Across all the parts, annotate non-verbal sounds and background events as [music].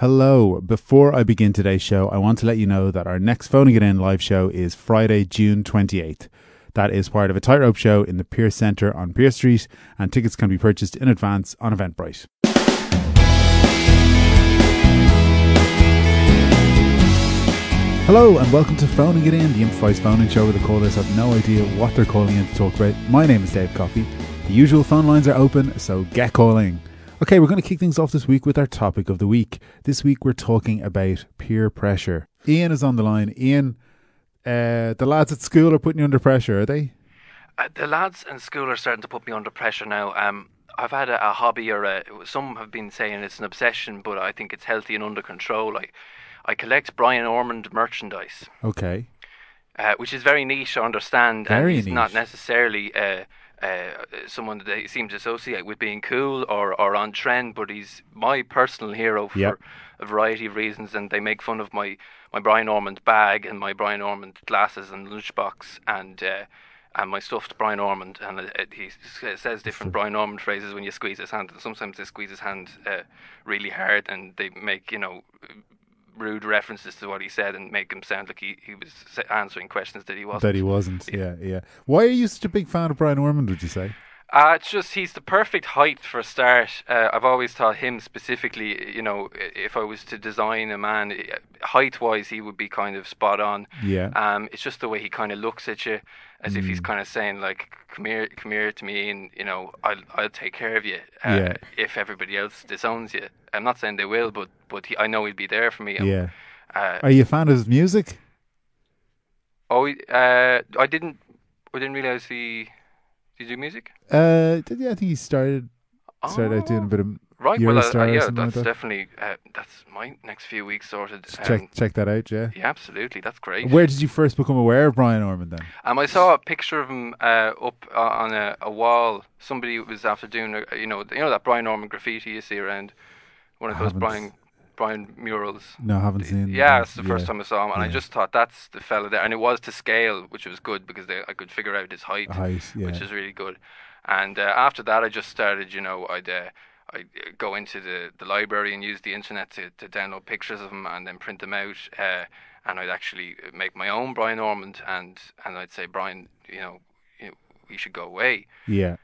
Hello. Before I begin today's show, I want to let you know that our next Phoning It In live show is Friday, June 28th. That is part of a tightrope show in the Pearse Centre on Pearse Street, and tickets can be purchased in advance on Eventbrite. Hello and welcome to Phoning It In, the improvised phoning show where the callers have no idea what they're calling in to talk about. My name is Dave Coffey. The usual phone lines are open, so get calling. Okay, we're going to kick things off this week with our topic of the week. This week we're talking about peer pressure. Ian is on the line. Ian, uh, the lads at school are putting you under pressure, are they? Uh, the lads in school are starting to put me under pressure now. Um, I've had a, a hobby, or a, some have been saying it's an obsession, but I think it's healthy and under control. Like, I collect Brian Ormond merchandise, Okay. uh, which is very niche, I understand, Very and not niche. necessarily uh, someone that they seem to associate with being cool or, or on trend, but he's my personal hero for Yep. a variety of reasons, and they make fun of my, my Brian Ormond bag and my Brian Ormond glasses and lunchbox and uh, and my stuffed Brian Ormond, and it, it, he says different Brian Ormond phrases when you squeeze his hand, and sometimes they squeeze his hand uh, really hard, and they make you know rude references to what he said and make him sound like he, he was answering questions that he wasn't. That he wasn't. Yeah, yeah. Why are you such a big fan of Brian Ormond, would you say? Uh, it's just he's the perfect height for a start. Uh, I've always thought him specifically. You know, if I was to design a man, height wise, he would be kind of spot on. Yeah. Um, it's just the way he kind of looks at you, as if Mm. he's kind of saying like, "Come here, come here to me, and you know, I'll I'll take care of you." Uh, Yeah. If everybody else disowns you, I'm not saying they will, but but he, I know he'd be there for me. yeah. Uh, Are you a fan of his music? oh, uh, I didn't. I didn't realize he. Did you do music? Uh, did- yeah, I think he started started out doing a bit of. Right, well, uh, You're a Star or yeah, something like that's that. definitely uh, that's my next few weeks sorted. Check Um, check that out, yeah. yeah, absolutely, that's great. Where did you first become aware of Brian Ormond then? Um, I saw a picture of him uh, up uh, on a, a wall. Somebody was after doing, a, you know, you know that Brian Ormond graffiti you see around one of I those haven't Brian Brian murals. No, I haven't seen. Yeah, it's the first time I saw him, and I just thought that's the fella there, and it was to scale, which was good because they, I could figure out his height. Height, yeah. which is really good. And uh, after that, I just started, you know, I'd uh, I'd uh, go into the, the library and use the internet to, to download pictures of them and then print them out. Uh, and I'd actually make my own Brian Ormond, and and I'd say, Brian, you know, you we should go away. yeah.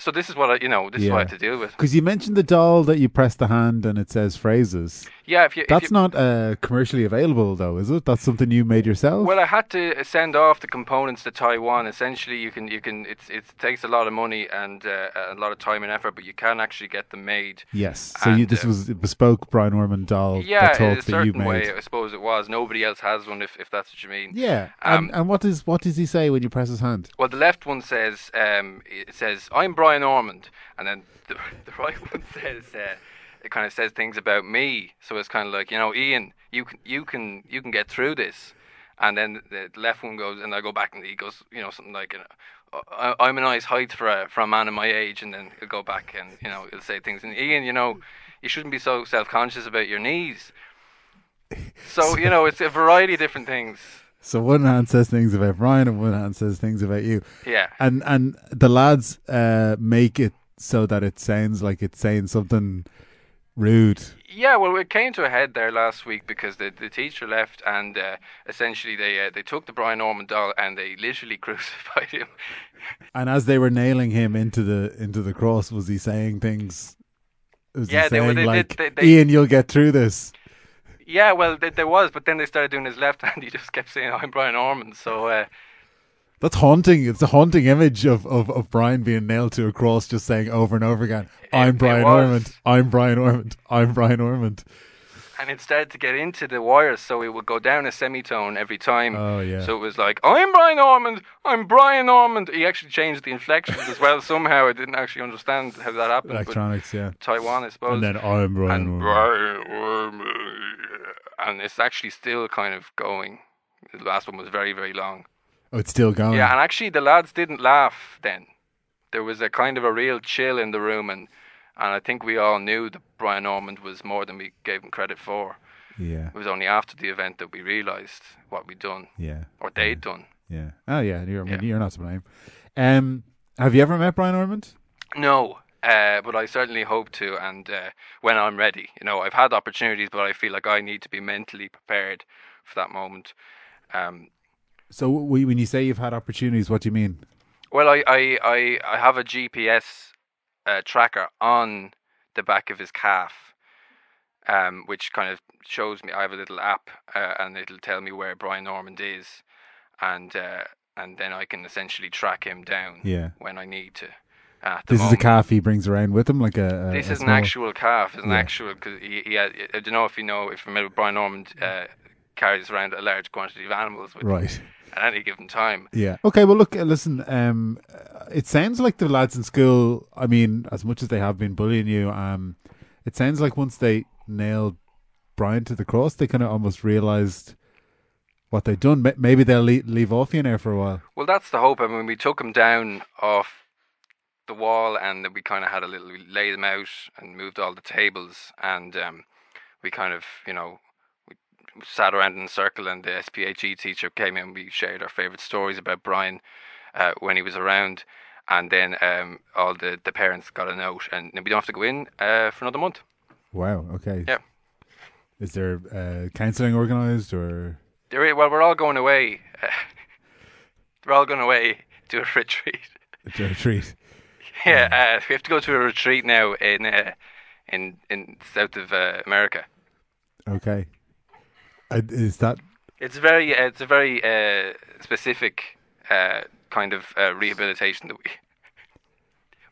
So this is what I, you know, this is what I Yeah. had to deal with. Because you mentioned the doll that you press the hand and it says phrases. Yeah, if you, if That's you not uh, commercially available, though, is it? That's something you made yourself. Well, I had to send off the components to Taiwan. Essentially, you can you can it's it takes a lot of money and uh, a lot of time and effort, but you can actually get them made. yes. So you, this uh, was a bespoke Brian Ormond doll Yeah, that in a talks that you certain made. way, I suppose it was. Nobody else has one, if, if that's what you mean. Yeah. Um, and, and what does what does he say when you press his hand? Well, the left one says, um, it says, "I'm Brian Ormond," and then the, [laughs] the right one says, uh, it kind of says things about me. So it's kind of like, you know, Ian, you can you can you can get through this. And then the left one goes, and I go back, and he goes, you know, something like, you know, I, I'm a nice height for a for a man of my age, and then he'll go back, and you know, he'll say things, and Ian, you know, you shouldn't be so self conscious about your knees. So you know, it's a variety of different things. So one hand says things about Brian, and one hand says things about you. Yeah. And and the lads uh, make it so that it sounds like it's saying something rude. Yeah, well, it came to a head there last week because the, the teacher left, and uh, essentially they uh, they took the Brian Ormond doll and they literally [laughs] crucified him. And as they were nailing him into the into the cross, was he saying things? Was Yeah, he they were- saying they- they- like, they- they- "Ian, you'll get through this." Yeah, well, th- there was, but then they started doing his left [laughs] hand. He just kept saying, "I'm Brian Ormond." So uh, That's haunting. It's a haunting image of, of, of Brian being nailed to a cross, just saying over and over again, "I'm it Brian was. Ormond. I'm Brian Ormond. I'm Brian Ormond." and it started to get into the wires, so it would go down a semitone every time. Oh yeah. So it was like, I'm Brian Ormond, I'm Brian Ormond. He actually changed the inflections as well somehow. I didn't actually understand how that happened. Electronics, yeah. Taiwan, I suppose. And then I'm Brian and Ormond. Brian Ormond. And it's actually still kind of going. The last one was very, very long. Oh, it's still going. Yeah, and actually the lads didn't laugh then. There was a kind of a real chill in the room, and, and I think we all knew that Brian Ormond was more than we gave him credit for. yeah, It was only after the event that we realised what we'd done, yeah, or they'd done. yeah. Oh yeah, you're, I mean, Yeah. you're not to blame. Um, have you ever met Brian Ormond? No, uh, but I certainly hope to. And uh, when I'm ready, you know, I've had opportunities, but I feel like I need to be mentally prepared for that moment. Um, So when you say you've had opportunities, what do you mean? well, I I, I, I have a GPS uh, tracker on the back of his calf, um, which kind of shows me. I have a little app, uh, and it'll tell me where Brian Ormond is, and uh, and then I can essentially track him down Yeah. when I need to. This is a calf he brings around with him, like a. a This a is an actual calf. It's an Yeah. actual because he, he had, I don't know if you know if you're familiar Brian Ormond uh, carries around a large quantity of animals with him Right. at any given time. Yeah. Okay. Well, look. uh, Listen. Um, uh, it sounds like the lads in school. I mean, as much as they have been bullying you, um, it sounds like once they nailed Brian to the cross, they kind of almost realised what they'd done. Maybe they'll leave, leave off you now for a while. Well, that's the hope. I mean, we took him down off the wall, and then we kind of had a little. We laid them out and moved all the tables, and um, we kind of, you know, we sat around in a circle, and the SPHE teacher came in. We shared our favourite stories about Brian uh, when he was around, and then um, all the the parents got a note, and we don't have to go in uh, for another month. Wow. Okay. Yeah. Is there uh, counselling organised or? There, well, we're all going away. [laughs] we're all going away to a [laughs] retreat. to a retreat? Yeah, uh, we have to go to a retreat now in uh, in in south of uh, America. Okay. Uh, is that It's very uh, it's a very uh, specific uh, kind of uh, rehabilitation that we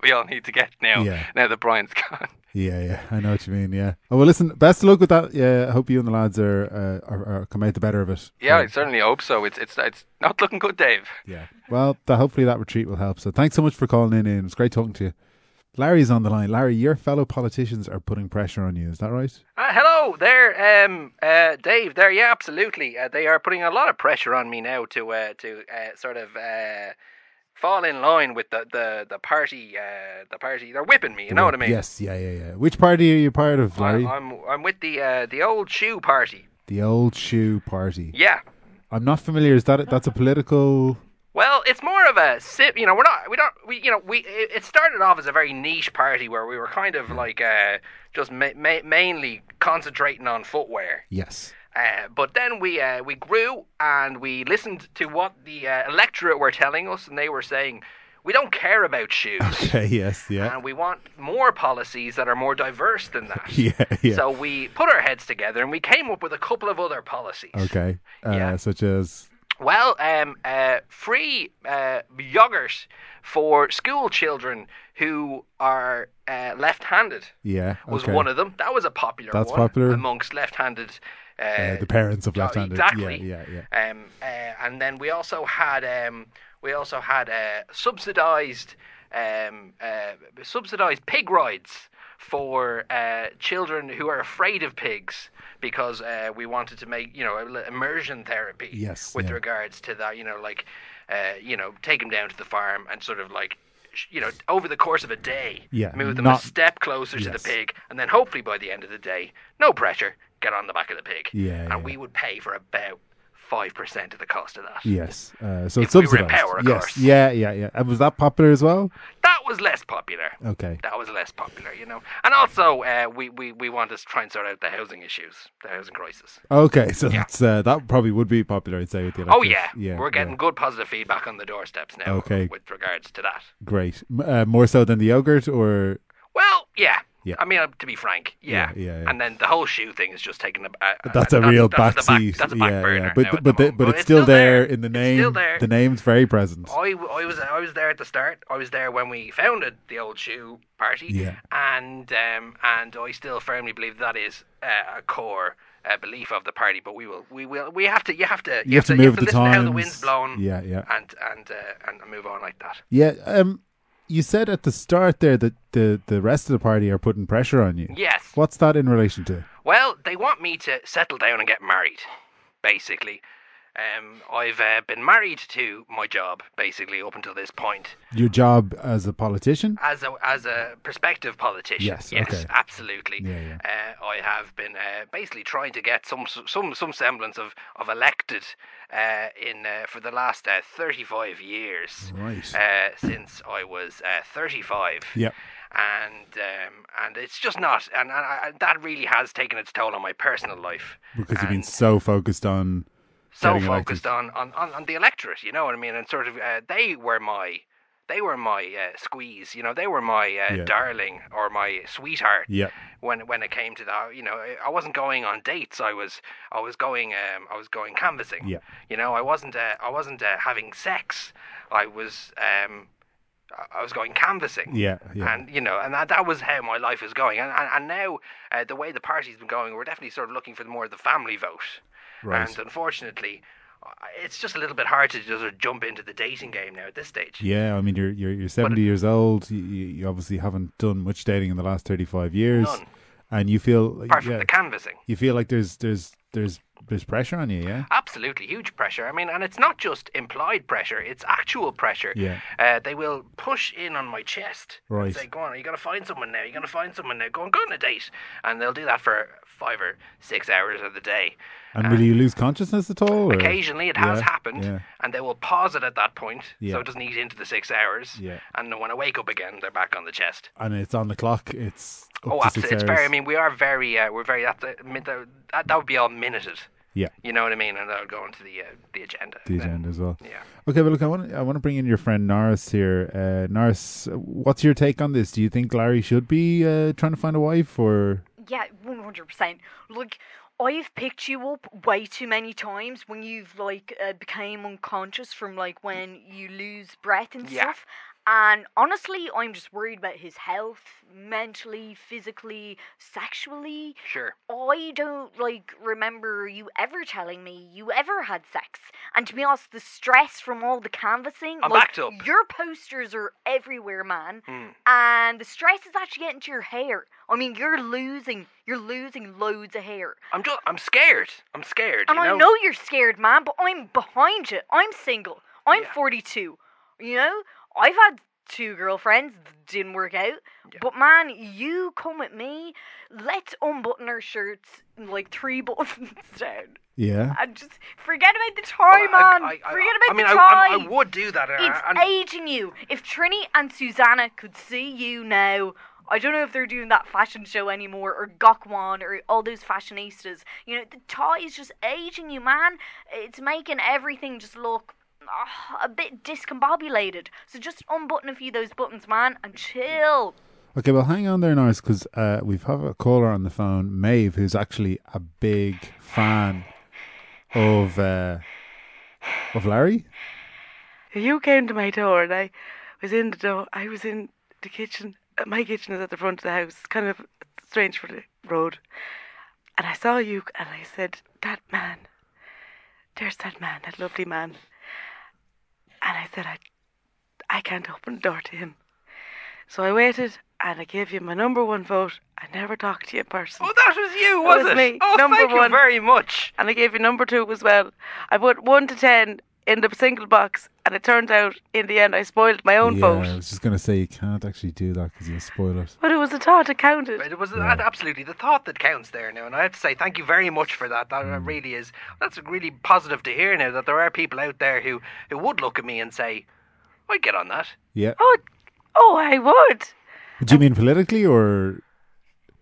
we all need to get now. Yeah. Now that Brian's [laughs] gone. Yeah, yeah, I know what you mean. Yeah. Oh well, listen. Best of luck with that. Yeah, I hope you and the lads are uh, are, are come out the better of it. Yeah, I certainly hope so. It's it's it's not looking good, Dave. yeah. Well, that, hopefully that retreat will help. So thanks so much for calling in. Ian. It was great talking to you. Larry's on the line. Larry, your fellow politicians are putting pressure on you. Is that right? Uh, hello there, um, uh, Dave. There, yeah, absolutely. Uh, they are putting a lot of pressure on me now to uh, to uh, sort of uh, fall in line with the the the party. Uh, the party. They're whipping me. You know what I mean? Yes. Yeah. Yeah. Yeah. Which party are you part of, Larry? I, I'm I'm with the uh, the old shoe party. the old shoe party. Yeah. I'm not familiar. Is that that's a political? Well, it's more of a sip. You know, we're not. We don't. We. You know, we. It it started off as a very niche party where we were kind of like uh, just ma- ma- mainly concentrating on footwear. Yes. Uh, but then we uh, we grew and we listened to what the uh, electorate were telling us, and they were saying we don't care about shoes, [laughs] Okay. Yes. Yeah. and we want more policies that are more diverse than that. [laughs] Yeah. Yeah. So we put our heads together and we came up with a couple of other policies. okay. Uh, Yeah. Such as. Well, um, uh, free uh, yogurt for school children who are uh, left-handed Yeah. was one of them. That was a popular That's one popular. amongst left-handed. Uh, Uh, the parents of left-handed. exactly. Yeah. Yeah. Yeah. Um, uh, and then we also had um, we also had uh, subsidised um, uh, subsidised pig rides for uh, children who are afraid of pigs because uh, we wanted to make you know immersion therapy Yes, with yeah. regards to that you know like uh, you know take them down to the farm and sort of like you know over the course of a day. Yeah, move them not- a step closer to the pig and then hopefully by the end of the day no pressure get on the back of the pig. Yeah, and yeah. we would pay for about five percent of the cost of that. Yes. Uh, so If it's we subsidized. power, of yes. course. Yeah. Yeah. Yeah. And was that popular as well? That was less popular. Okay. That was less popular, you know. And also, uh, we, we, we want to try and sort out the housing issues, the housing crisis. Okay. So Yeah. that's uh, that probably would be popular. I'd say with the Oh yeah, Yeah. we're getting yeah. good positive feedback on the doorsteps now. Okay. with regards to that. great. Uh, more so than the yogurt, or Well, yeah. Yeah. I mean, uh, to be frank, yeah. Yeah, yeah, yeah. And then the whole shoe thing is just taken. a. a that's a real that's backseat. Back, that's a back yeah, burner. But but the the, but it's still there in the It's name. still there. The name's very present. I, I was I was there at the start. I was there when we founded the old shoe party. Yeah. And um and I still firmly believe that is uh, a core uh, belief of the party. But we will we will we have to you have to You have to you move have to the listen to how the wind's blowing. Yeah, yeah. And and uh, and move on like that. Yeah. Um, you said at the start there that the the rest of the party are putting pressure on you. Yes. What's that in relation to? Well, they want me to settle down and get married, basically. Um, I've uh, been married to my job basically up until this point. Your job as a politician? as a as a prospective politician. Yes, okay. absolutely. Yeah, yeah. Uh, I have been uh, basically trying to get some some some semblance of of elected uh, in uh, for the last uh, thirty five years. Right. Uh, since I was uh, thirty five. Yep. and um, and it's just not, and, and I, that really has taken its toll on my personal life. Because you've been so focused on so focused on, on, on, on the electorate, you know what I mean? And sort of, uh, they were my, they were my uh, squeeze, you know, they were my uh, Yeah. darling or my sweetheart Yeah. when when it came to that. You know, I- wasn't going on dates. I was I was going um I was going canvassing. Yeah. You know, I wasn't uh, I wasn't uh, having sex. I was um I- I was going canvassing. Yeah. Yeah. And you know, and that, that was how my life was going. And and, and now uh, the way the party's been going, we're definitely sort of looking for more of the family vote. Right. And unfortunately, it's just a little bit hard to just jump into the dating game now at this stage. Yeah, I mean you're you're you're seventy years old. You, you obviously haven't done much dating in the last thirty five years, None. and you feel like- Apart from yeah, the canvassing. you feel like there's there's there's there's pressure on you. Yeah, Absolutely, huge pressure. I mean, and it's not just implied pressure; it's actual pressure. Yeah. Uh, they will push in on my chest. and Right. Say, "Go on, are you got to find someone now. You got to find someone now. Go on, go on a date." And they'll do that for five or six hours of the day. and will you lose consciousness at all? or- Occasionally, it has Yeah, happened, yeah. and they will pause it at that point, Yeah. so it doesn't eat into the six hours. Yeah. And when I wake up again, they're back on the chest. and it's on the clock. It's oh, absolutely. It's hours. very. I mean, we are very. Uh, we're very. That's a, I mean, that, that that would be all minuted. yeah, You know what I mean? And that would go into the uh, the agenda. the Then- agenda as well. Yeah. Okay, but look, I want I want to bring in your friend Norris here. Uh, Norris, what's your take on this? Do you think Larry should be uh, trying to find a wife, or Yeah, one hundred percent. Like I've picked you up way too many times when you've like uh, became unconscious from like when you lose breath and Yeah. stuff. And honestly, I'm just worried about his health, mentally, physically, sexually. Sure. I don't like remember you ever telling me you ever had sex. And to be honest, the stress from all the canvassing, I'm like backed up. your posters are everywhere, man. Hmm. And the stress is actually getting to your hair. I mean, you're losing, you're losing loads of hair. I'm just. I'm scared. I'm scared. And you I know? know you're scared, man, but I'm behind you. I'm single. I'm Yeah. 42. You know, I've had two girlfriends, didn't work out. But man, you come with me. Let's unbutton our shirts like three [laughs] buttons down. yeah? And just forget about the Well, tie, I- man. I, I, forget about I mean, the tie. I, I would do that. and- It's and, aging you. If Trinny and Susannah could see you now, I don't know if they're doing that fashion show anymore or Gok Wan or all those fashionistas. You know, the tie is just aging you, man. It's making everything just look ah, a bit discombobulated. So just unbutton a few of those buttons, man, and chill. Okay, well, hang on there, Norris, because uh, we've have a caller on the phone, Maeve, who's actually a big fan of uh, of Larry. You came to my door and I was in the door. I was in the kitchen. uh, My kitchen is at the front of the house, kind of strange for the road. And I saw you and I said, That man, there's that man, that lovely man. And I said, I, I can't open the door to him. So I waited and I gave you my number one vote. I never talked to you in person. oh, that was you, was, was it? me, Oh, number thank you one. very much. and I gave you number two as well. I put one to ten in the single box, and it turned out in the end I spoiled my own yeah, vote. I was just going to say you can't actually do that because you spoil it. But it was a thought that counted. It was Yeah. absolutely the thought that counts there now, and I have to say thank you very much for that. That Mm. really is. That's really positive to hear now that there are people out there who who would look at me and say, "I'd get on that." Yeah. Oh, oh, I would. Do you mean politically or?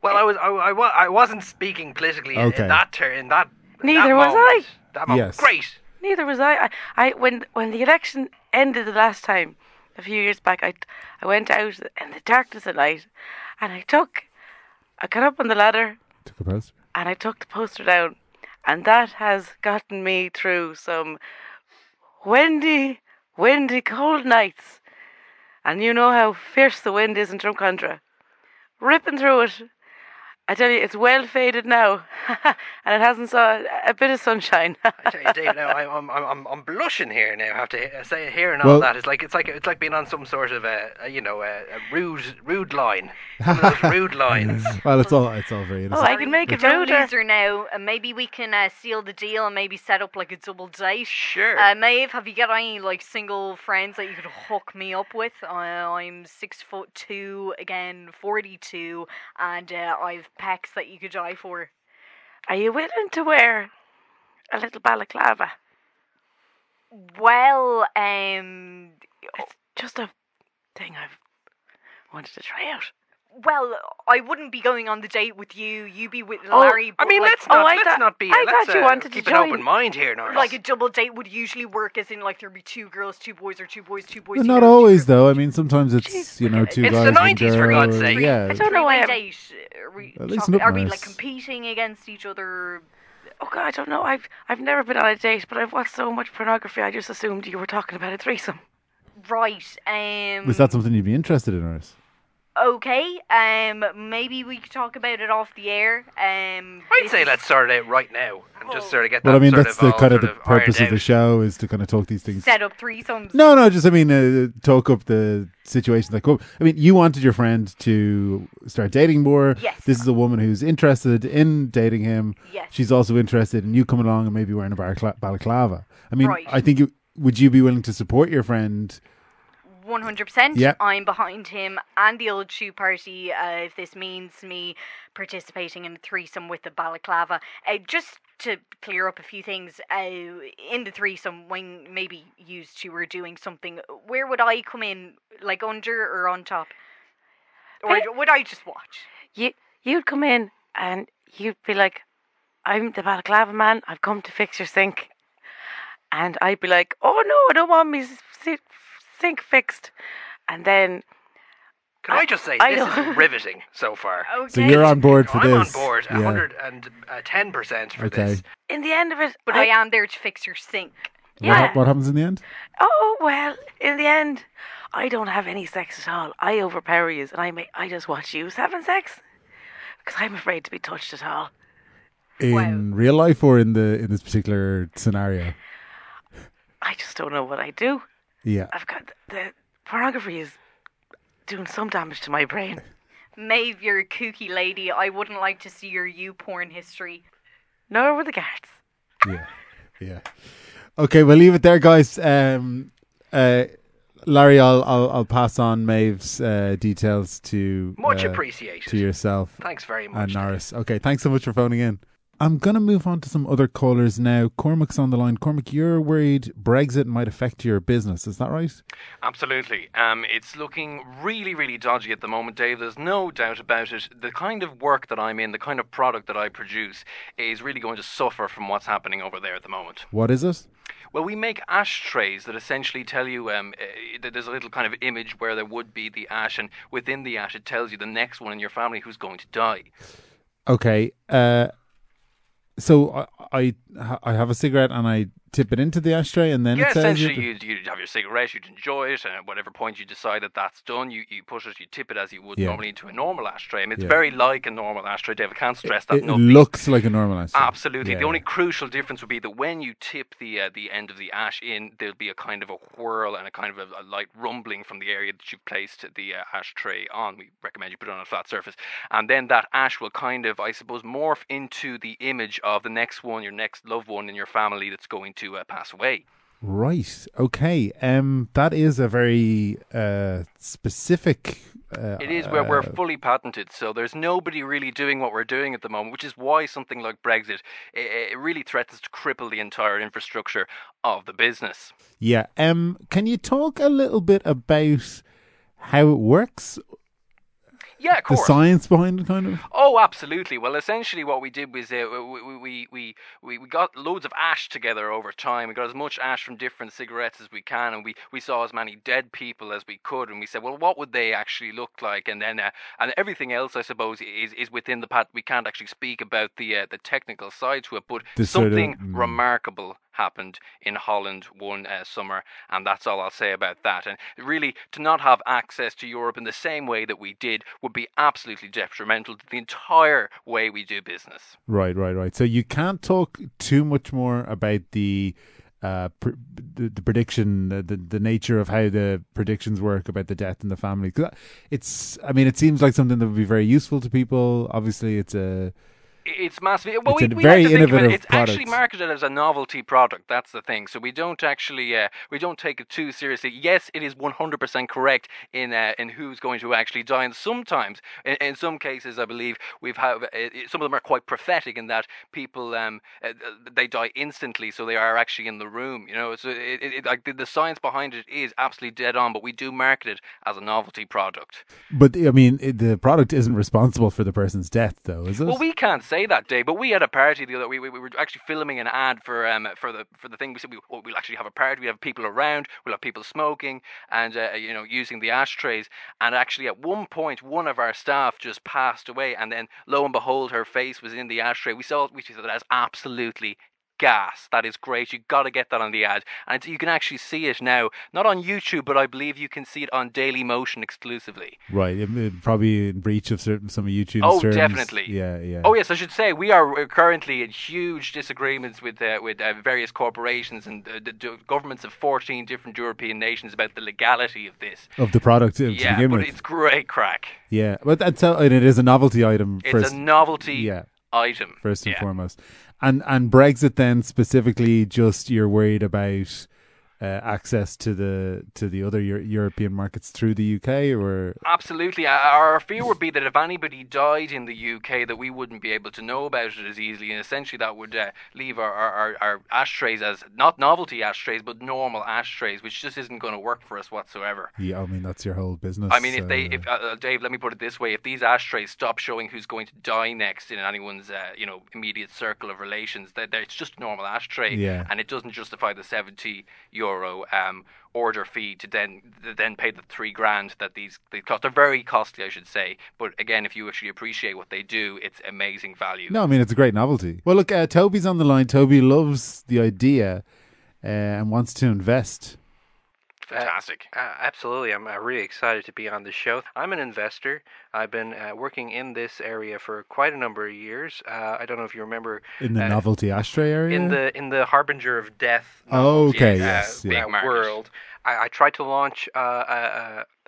Well, I was I, I, I wasn't speaking politically in, Okay. in that ter- in that. in Neither that was moment. That moment. Yes. Great. Neither was I. I. I when when the election ended the last time, a few years back, I I went out in the darkness of night, and I took, I got up on the ladder Took a post. and I took the poster down, and that has gotten me through some windy, windy, cold nights. And you know how fierce the wind is in Drumcondra. Ripping through it. I tell you, it's well faded now, [laughs] and it hasn't saw a, a bit of sunshine. [laughs] I tell you, Dave. Now I'm I'm I'm, I'm blushing here. Now I have to he- say hearing all Well- that. It's like it's like it's like being on some sort of a, a you know a, a rude rude line. [laughs] Some of those rude lines. Well, it's all it's all very Oh. I can make it Don't ruder. lose now, and maybe we can uh, seal the deal and maybe set up like a double date. Sure. Uh, Maeve, have you got any like single friends that you could hook me up with? Uh, I'm six foot two, again forty two, and uh, I've pecs that you could die for. Are you willing to wear a little balaclava? Well, um, It's just a thing I've wanted to try out. Well, I wouldn't be going on the date with you. You be with Oh, Larry. I but mean, like, let's not Oh, I let's thought- not be. I let's, thought you uh, wanted to keep an join. open mind here, Norris. like a double date would usually work, as in like there'd be two girls, two boys, or two boys, two boys. Two not girls, two always, girls. though. I mean, sometimes it's Jeez. you know two It's guys, the one 90s, for girl, God's or- sake. Yeah, I don't know why Three-way I'm- date. Are we, At least talking- look are we nice. like competing against each other? Oh God, I don't know. I've I've never been on a date, but I've watched so much pornography. I just assumed you were talking about a threesome. Right. Um. Was that something you'd be interested in, Iris? Okay? Um. Maybe we could talk about it off the air. Um. I'd say let's sort it out right now and just sort of get that. Well, I mean, sort that's of the all kind of sort the purpose of the show is to kind of talk these things. set up threesomes. No, no, just I mean, uh, talk up the situations that come. up. I mean, you wanted your friend to start dating more. Yes. This is a woman who's interested in dating him. Yes. She's also interested in you coming along and maybe wearing a balacla- balaclava. I mean, Right. I think you, would you be willing to support your friend? One hundred percent. Yeah. I'm behind him and the old shoe party. Uh, if this means me participating in a threesome with the balaclava, uh, just to clear up a few things, uh, in the threesome, when maybe you two were doing something, where would I come in? Like under or on top? Or would I just watch? You you'd come in and you'd be like, "I'm the balaclava man. I've come to fix your sink," and I'd be like, "Oh no, I don't want me si- sink fixed," and then Can I, just say I this is [laughs] riveting so far? [laughs] Okay. So you're on board for this? I'm on board, Yeah. hundred and ten percent for Okay. this. in the end of it, But I am there to fix your sink. What, Yeah. hap- what happens in the end? Oh well, in the end, I don't have any sex at all. I overpower you, and I make I just watch you having sex because I'm afraid to be touched at all. In real life or in the in this particular scenario? I just don't know what I do. Yeah. I've got the pornography is doing some damage to my brain. [laughs] Maeve, you're a kooky lady. I wouldn't like to see your you porn history. Nor were the guards. Yeah. Yeah. Okay, we'll leave it there, guys. Um, uh, Larry, I'll, I'll I'll pass on Maeve's uh, details to Much uh, appreciated. to yourself Thanks very much. and Norris. Okay, thanks so much for phoning in. I'm gonna move on to some other callers now. Cormac's on the line. Cormac, you're worried Brexit might affect your business. Is that right? Absolutely. Um, it's looking really, really dodgy at the moment, Dave. There's no doubt about it. The kind of work that I'm in, the kind of product that I produce, is really going to suffer from what's happening over there at the moment. What is it? Well, we make ashtrays that essentially tell you um, uh, that there's a little kind of image where there would be the ash, and within the ash, it tells you the next one in your family who's going to die. Okay. Uh, so I, I I have a cigarette and I tip it into the ashtray and then yeah, it says essentially, you- you have your cigarette, you'd enjoy it, and at whatever point you decide that that's done, you, you push it, you tip it as you would Yeah. normally into a normal ashtray. I mean, it's Yeah. very like a normal ashtray, Dave. I can't stress that it enough. looks like a normal ashtray. Absolutely. Yeah, the only crucial difference would be that when you tip the uh, the end of the ash in, there'll be a kind of a whirl and a kind of a, a light rumbling from the area that you've placed the uh, ashtray on. We recommend you put it on a flat surface, and then that ash will kind of, I suppose, morph into the image of the next one, your next loved one in your family that's going to uh, pass away. Right. Okay. Um, that is a very uh specific. Uh, It is where we're uh, fully patented, so there's nobody really doing what we're doing at the moment, which is why something like Brexit it, it really threatens to cripple the entire infrastructure of the business. Yeah. Um, can you talk a little bit about how it works? Yeah, of The science behind it, kind of. Oh, absolutely. Well, essentially, what we did was uh, we, we, we, we, we got loads of ash together over time. We got as much ash from different cigarettes as we can, and we, we saw as many dead people as we could. And we said, well, what would they actually look like? And then uh, and everything else, I suppose, is, is within the patent. We can't actually speak about the uh, the technical side to it, but The sort of- something mm. remarkable happened in Holland one uh, summer, and that's all I'll say about that. And really, to not have access to Europe in the same way that we did would be absolutely detrimental to the entire way we do business. Right, right, right. So you can't talk too much more about the uh pr- the, the prediction the, the the nature of how the predictions work about the death in the family 'Cause it's i mean it seems like something that would be very useful to people obviously it's a It's massive. Well, It's we, a we very like to it- innovative It's actually marketed as a novelty product. That's the thing. So we don't actually uh, we don't take it too seriously. Yes, it is 100% correct in uh, in who's going to actually die. And sometimes, in, in some cases, I believe we've have uh, some of them are quite prophetic in that people um uh, they die instantly, so they are actually in the room. You know, so it, it, like the, the science behind it is absolutely dead on. But we do market it as a novelty product. But I mean, the product isn't responsible for the person's death, though, is it? Well, we can't say that, day, But we had a party the other. We, we, we were actually filming an ad for um for the for the thing. We said we, well, we'll actually have a party. We have people around. We'll have people smoking and uh, you know using the ashtrays. And actually, at one point, one of our staff just passed away. And then lo and behold, her face was in the ashtray. We saw we said that's absolutely gas. That is great. You got to get that on the ad, and you can actually see it now, not on YouTube, but I believe you can see it on Daily Motion exclusively. right. It, it probably in breach of certain some of YouTube's Oh, terms. definitely. Yeah, yeah. Oh yes, I should say we are uh, currently in huge disagreements with uh, with uh, various corporations and uh, the, the governments of 14 different European nations about the legality of this. Of the product yeah, begin but with. it's great crack. Yeah, but that's how, and it is a novelty item. It's first, a novelty Yeah, item. first and yeah. foremost. And and Brexit then specifically, just you're worried about uh, access to the to the other Euro- European markets through the UK, or Absolutely. Uh, Our fear would be that if anybody died in the UK, that we wouldn't be able to know about it as easily, and essentially that would uh, leave our, our, our, ashtrays as not novelty ashtrays, but normal ashtrays, which just isn't going to work for us whatsoever. yeah, I mean that's your whole business. I mean, if they, uh, if uh, uh, Dave, let me put it this way: if these ashtrays stop showing who's going to die next in anyone's, uh, you know, immediate circle of relations, that that it's just normal ashtray, Yeah. and it doesn't justify the seventy euro um, order fee to then then pay the three grand that these they cost. They're very costly, I should say. But again, if you actually appreciate what they do, it's amazing value. No, I mean it's a great novelty. Well, look, uh, Toby's on the line. Toby loves the idea uh, and wants to invest. Fantastic. Uh, absolutely. I'm uh, really excited to be on the show. I'm an investor. I've been uh, working in this area for quite a number of years. Uh, I don't know if you remember In the uh, novelty ashtray area? in the in the harbinger of death. Oh, okay, uh, yes, yeah. uh, market. world. I, I tried to launch uh, a,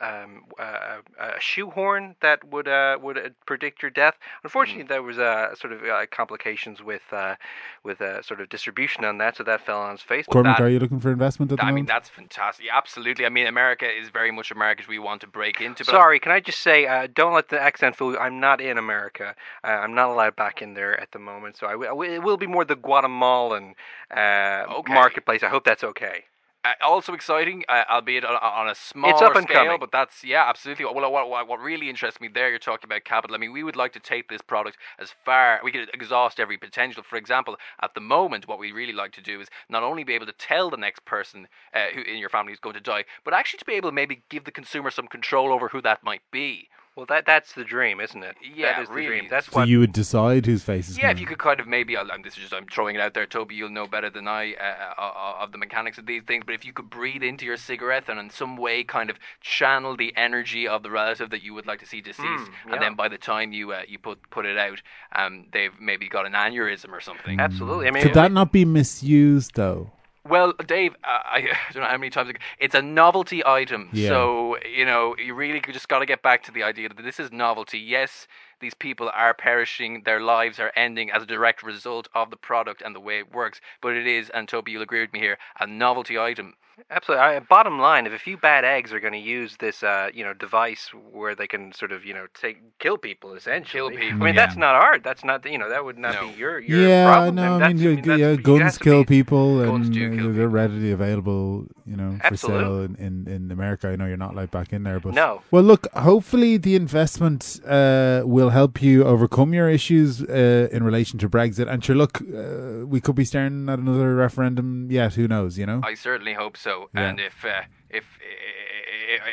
a, um, a, a shoehorn that would uh, would uh, predict your death. Unfortunately, Mm. there was uh, sort of uh, complications with uh, with uh, sort of distribution on that, so that fell on its face. Cormac, that- are you looking for investment at the I mean, moment? that's fantastic. Absolutely. I mean, America is very much a market we want to break into. Sorry, can I just say, uh, don't let the accent fool you. I'm not in America. Uh, I'm not allowed back in there at the moment. So I will, it will be more the Guatemalan uh, Okay. marketplace. I hope that's okay. Uh, also exciting, uh, albeit on, on a smaller It's up and scale, coming. but that's yeah, absolutely. Well, what, what, what really interests me there, you're talking about capital. I mean, we would like to take this product as far we could exhaust every potential. For example, at the moment, what we really like to do is not only be able to tell the next person uh, who in your family is going to die, but actually to be able to maybe give the consumer some control over who that might be. Well, that that's the dream, isn't it? Yeah, that is the really. dream. That's so what. you would decide whose face is Yeah, if gonna- you could kind of maybe, I'll- and this is just I'm throwing it out there, Toby, you'll know better than I uh, uh, of the mechanics of these things. But if you could breathe into your cigarette and in some way kind of channel the energy of the relative that you would like to see deceased, Mm, yeah. and then by the time you uh, you put put it out, um, they've maybe got an aneurysm or something. Absolutely. I mean, Could that not be misused though? Well, Dave, uh, [laughs] I don't know how many times it's a novelty item. Yeah. So, you know, you really just got to get back to the idea that this is novelty. Yes, these people are perishing, their lives are ending as a direct result of the product and the way it works. But it is, and Toby, you'll agree with me here, a novelty item. Absolutely. I, bottom line, if a few bad eggs are going to use this, uh, you know, device where they can sort of, you know, take kill people essentially. Kill people, I mean, yeah. that's not art. That's not, you know, that would not No. be your your yeah, problem. no, I mean, you- that's- yeah, it guns kill be- people, and kill they're people. readily available, you know, for sale in, in, in America. I know you're not like back in there, but No. Well, look, hopefully the investment uh, will help you overcome your issues uh, in relation to Brexit. And sure, look, uh, we could be staring at another referendum yet. Who knows? You know. I certainly hope so. Yeah. And if uh, if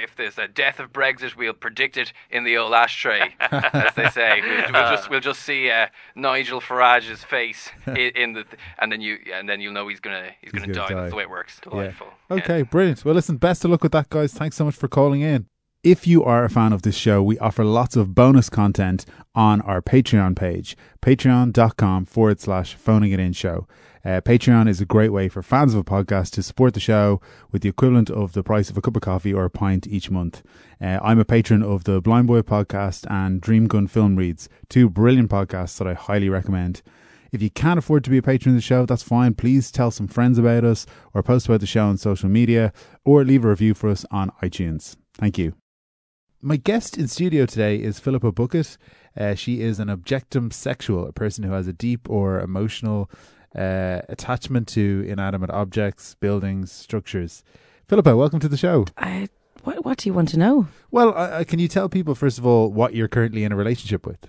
if there's a death of Brexit, we'll predict it in the old ashtray, [laughs] as they say. We'll, we'll just we'll just see uh, Nigel Farage's face [laughs] in, in the, th- and then you and then you'll know he's gonna he's, gonna, gonna die. die. That's the way it works. Yeah. Delightful. Okay, brilliant. Well, listen, best of luck with that, guys. Thanks so much for calling in. If you are a fan of this show, we offer lots of bonus content on our Patreon page, patreon.com forward slash phoning it in show. Uh, Patreon is a great way for fans of a podcast to support the show with the equivalent of the price of a cup of coffee or a pint each month. Uh, I'm a patron of the Blind Boy podcast and Dream Gun Film Reads, two brilliant podcasts that I highly recommend. If you can't afford to be a patron of the show, that's fine. Please tell some friends about us or post about the show on social media or leave a review for us on iTunes. Thank you. My guest in studio today is Philippa Bucket. Uh, she is an objectum sexual, a person who has a deep or emotional uh, attachment to inanimate objects, buildings, structures. Philippa, welcome to the show. I what what do you want to know? Well, uh, can you tell people first of all what you're currently in a relationship with?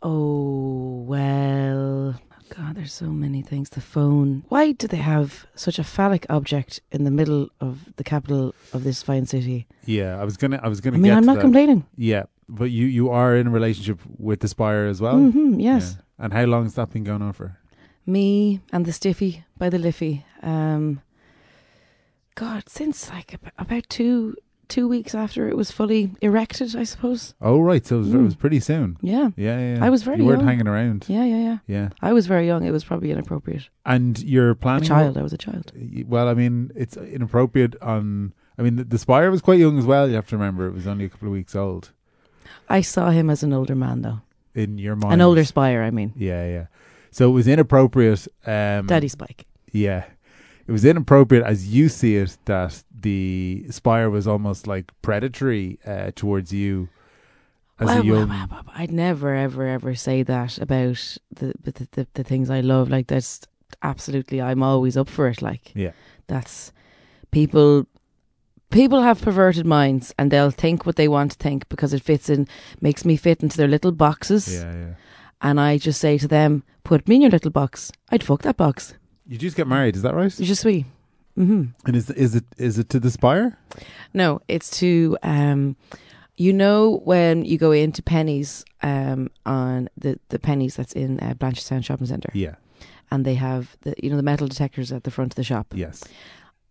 Oh well, God, there's so many things. The phone. Why do they have such a phallic object in the middle of the capital of this fine city? Yeah, I was gonna, I was gonna. I mean, I'm not that. complaining. Yeah, but you you are in a relationship with the Spire as well. hmm yes, Yeah. And how long has that been going on for? me and the stiffy by the liffey. Um, God, since like about two two weeks after it was fully erected, I suppose. Oh, right. So it was, it Mm. was pretty soon. Yeah, Yeah, yeah. yeah. I was very You weren't young. hanging around. yeah, yeah, yeah. Yeah. I was very young. It was probably inappropriate. And you're A planning. child. I was a child. Well, I mean, it's inappropriate on. I mean, the, the Spire was quite young as well. You have to remember, it was only a couple of weeks old. I saw him as an older man, though. In your mind, An older spire, I mean. Yeah, yeah. So it was inappropriate. Um, Daddy Spike. Yeah. It was inappropriate as you see it that the Spire was almost like predatory uh, towards you as Well, a young. well, well, I'd never, ever, ever say that about the the, the the things I love. Like that's absolutely, I'm always up for it. Like Yeah. that's people. People have perverted minds, and they'll think what they want to think because it fits in, makes me fit into their little boxes. Yeah, yeah. And I just say to them, "Put me in your little box. I'd fuck that box. You just get married, is that right? Je suis." hmm And is is it is it to the Spire? No, it's to um you know when you go into Penneys um on the the Penneys that's in uh, Blanchardstown Shopping Centre Yeah. and they have the you know the metal detectors at the front of the shop. Yes.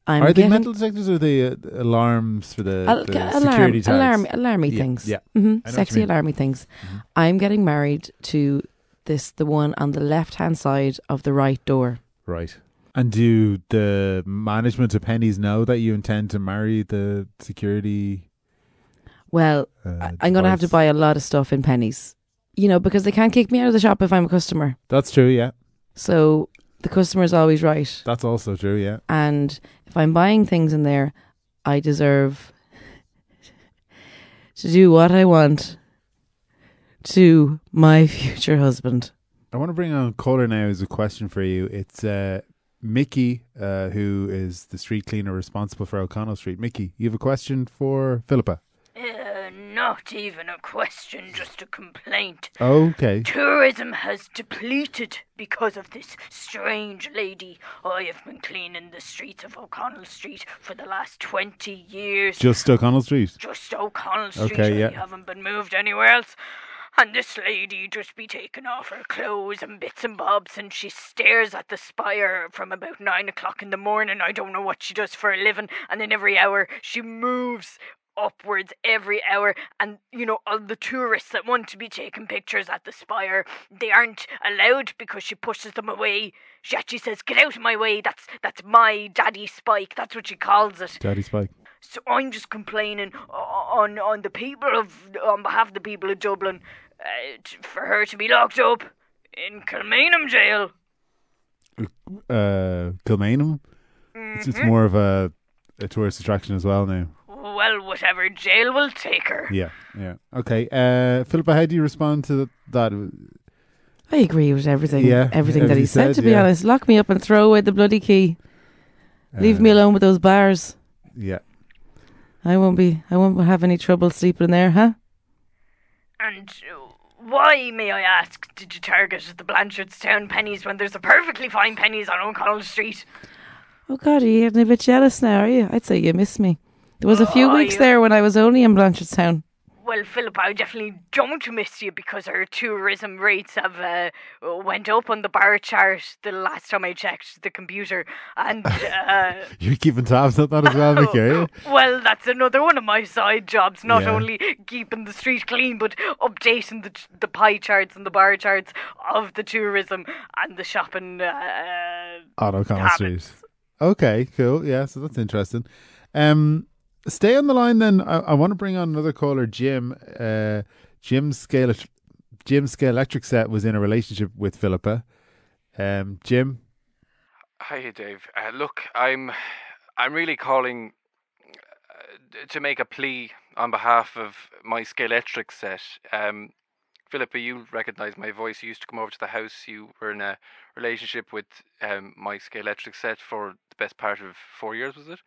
I'm Are they metal detectors or the uh, alarms for the, al- the alarm, security tags? alarm, alarmy Yeah, things. yeah. hmm I know what you Sexy alarmy things. Mhm. I'm getting married to this the one on the left hand side of the right door. Right. And do the management of Penneys know that you intend to marry the security? Well, Uh, I, I'm going to have to buy a lot of stuff in Penneys. You know, because they can't kick me out of the shop if I'm a customer. That's true. Yeah, So the customer's always right. that's also true. Yeah. And if I'm buying things in there, I deserve [laughs] to do what I want to my [laughs] future husband. I want to bring on caller now as a question for you. It's uh, Mickey, uh, who is the street cleaner responsible for O'Connell Street. Mickey, you have a question for Philippa. Uh, not even a question, just a complaint. Okay. Tourism has depleted because of this strange lady. I have been cleaning the streets of O'Connell Street for the last 20 years. Just O'Connell Street. Just O'Connell Street. Okay, I yeah. haven't been moved anywhere else. And this lady just be taking off her clothes and bits and bobs, and she stares at the spire from about nine o'clock in the morning. I don't know what she does for a living. And then every hour she moves upwards every hour and you know all the tourists that want to be taking pictures at the spire they aren't allowed because she pushes them away she actually says get out of my way that's that's my daddy spike that's what she calls it Daddy Spike. so I'm just complaining on on the people of on behalf of the people of Dublin uh, t- for her to be locked up in Kilmainham jail. Uh, Kilmainham. It's, it's more of a, a tourist attraction as well now. Well, whatever jail will take her. Yeah, yeah. Okay. Uh, Philippa, how do you respond to that? I agree with everything. Yeah, everything that everything he said. said, To be yeah. honest, lock me up and throw away the bloody key. Leave me Uh, alone with those bars. Yeah. I won't be. I won't have any trouble sleeping in there, huh? And uh, why, may I ask, did you target the Blanchardstown Penneys when there's a perfectly fine Penneys on O'Connell Street? Oh God, are you getting a bit jealous now? Are you? I'd say you miss me. There was a few Oh, weeks there when I was only in Blanchardstown. Well, Philip, I definitely don't miss you because our tourism rates have uh, went up on the bar chart the last time I checked the computer, and [laughs] uh, You're keeping tabs on that as well, [laughs] are you? well, that's another one of my side jobs. Not Yeah. only keeping the street clean, but updating the the pie charts and the bar charts of the tourism and the shopping. Uh, habits. Street. Okay, cool. Yeah, so that's interesting. Um, stay on the line then. I, I want to bring on another caller, Jim. Uh, Jim's scale, Jim's Scalextric set was in a relationship with Philippa. Um, Jim, Hi, Dave. Uh, look, I'm, I'm really calling uh, to make a plea on behalf of my Scalextric set. Um, Philippa, you recognise my voice. You used to come over to the house. You were in a relationship with um, my Scalextric set for the best part of four years, was it?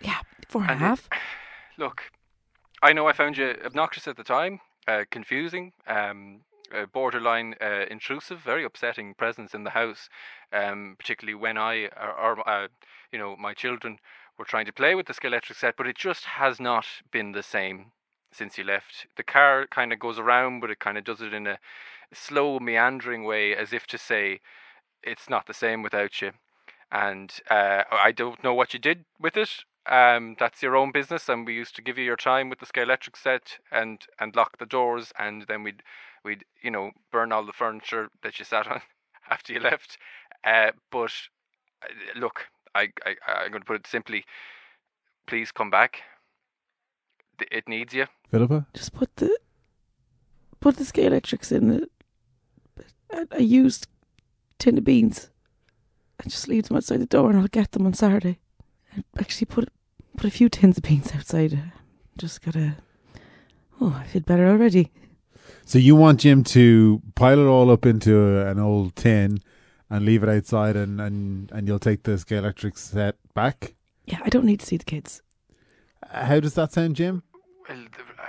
Yeah, four and a And it- half. [sighs] Look, I know I found you obnoxious at the time, uh, confusing, um, uh, borderline uh, intrusive, very upsetting presence in the house, um, particularly when I or, or uh, you know my children were trying to play with the Scalextric set, but it just has not been the same since you left. The car kind of goes around, but it kind of does it in a slow, meandering way, as if to say it's not the same without you. And uh, I don't know what you did with it. Um, that's your own business, and we used to give you your time with the Scalextric set and and lock the doors, and then we'd we'd you know burn all the furniture that you sat [laughs] on after you left. Uh, but uh, look, I, I I'm going to put it simply. Please come back. It needs you. Philippa. Just put the put the scale electrics in it. I, I used tin of beans. I just leave them outside the door and I'll get them on Saturday. I actually put put a few tins of beans outside. Just gotta. Oh, I feel better already. So you want Jim to pile it all up into an old tin and leave it outside, and and and you'll take the scale electric set back. Yeah, I don't need to see the kids. Uh, How does that sound, Jim? Well, the-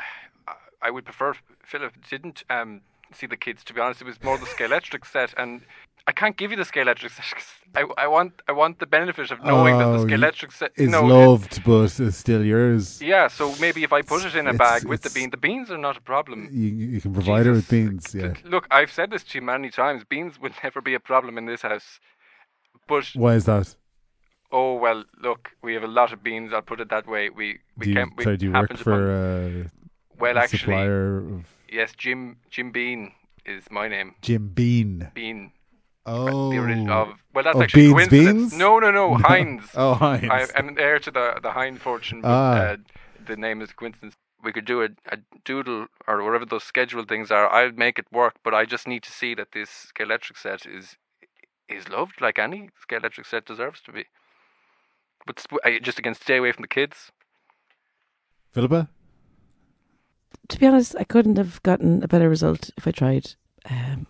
I- I would prefer Philip didn't um, see the kids. To be honest, it was more the Scalextric set, and I can't give you the set 'cause I, I want I want the benefit of knowing that Oh, the you- Scalextric set Is no, it- loved, but it's still yours. yeah, so maybe if I put it in a bag with the it's- bean, the beans are not a problem. You you can provide her with beans. Yeah. Look, I've said this to you many times. Beans will never be a problem in this house. But Why is that? oh well, look, we have a lot of beans. I'll put it that way. We we do you, can't. We so do you work for uh, well, a actually, supplier of yes, Jim Jim Bean is my name. Jim Bean? Bean. Oh, the origin of well, that's Oh, actually Beans coincidence. Beans? No, no, no, [laughs] Heinz. Oh, Heinz. I, I'm heir to the the Heinz fortune, but Ah. uh, the name is coincidence. We could do a, a doodle or whatever those scheduled things are. I'll make it work, but I just need to see that this Scalextric set is is loved like any Scalextric set deserves to be. But sp- I, just again, stay away from the kids. Philippa. To be honest, I couldn't have gotten a better result if I tried. Um,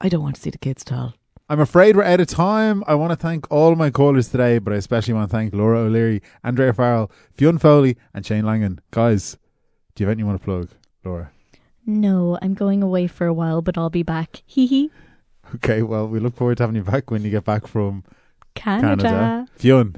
I don't want to see the kids at all. I'm afraid we're out of time. I want to thank all my callers today, but I especially want to thank Laura O'Leary, Andréa Farrell, Fionn Foley, and Shane Langan. Guys, do you have anything you want to plug, Laura? No, I'm going away for a while, but I'll be back. [laughs] Hee hee. Okay, well, we look forward to having you back when you get back from Canada. Canada. Fionn.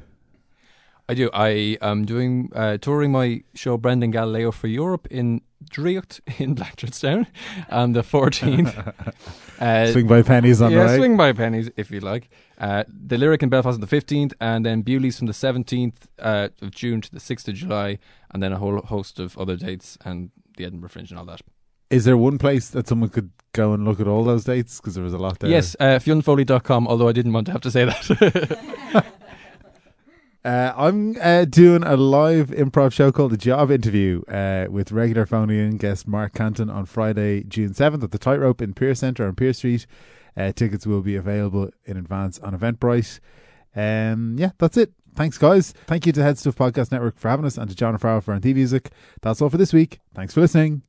I do. I am doing uh, touring my show Brendan Galileo for Europe in Draíocht [laughs] in Blanchardstown on the 14th. [laughs] uh, Swing by Penneys on yeah, the way. swing by Penneys if you like. Uh, the Lyric in Belfast on the 15th, and then Bewley's from the 17th uh, of June to the 6th of July, and then a whole host of other dates and the Edinburgh Fringe and all that. Is there one place that someone could go and look at all those dates? Because there was a lot there. Yes, uh, FionnFoley.com, although I didn't want to have to say that. [laughs] Uh, I'm uh, doing a live improv show called The Job Interview uh, with regular phone-in guest Mark Canton on Friday, June 7th at the Tightrope in Pearse Centre on Pearse Street. Uh, tickets will be available in advance on Eventbrite. Um, yeah, that's it. Thanks, guys. Thank you to Headstuff Podcast Network for having us and to John Farrell for our music. That's all for this week. Thanks for listening.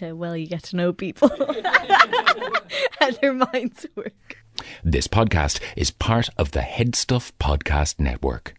How well you get to know people [laughs] and their minds work. This podcast is part of the Headstuff Podcast Network.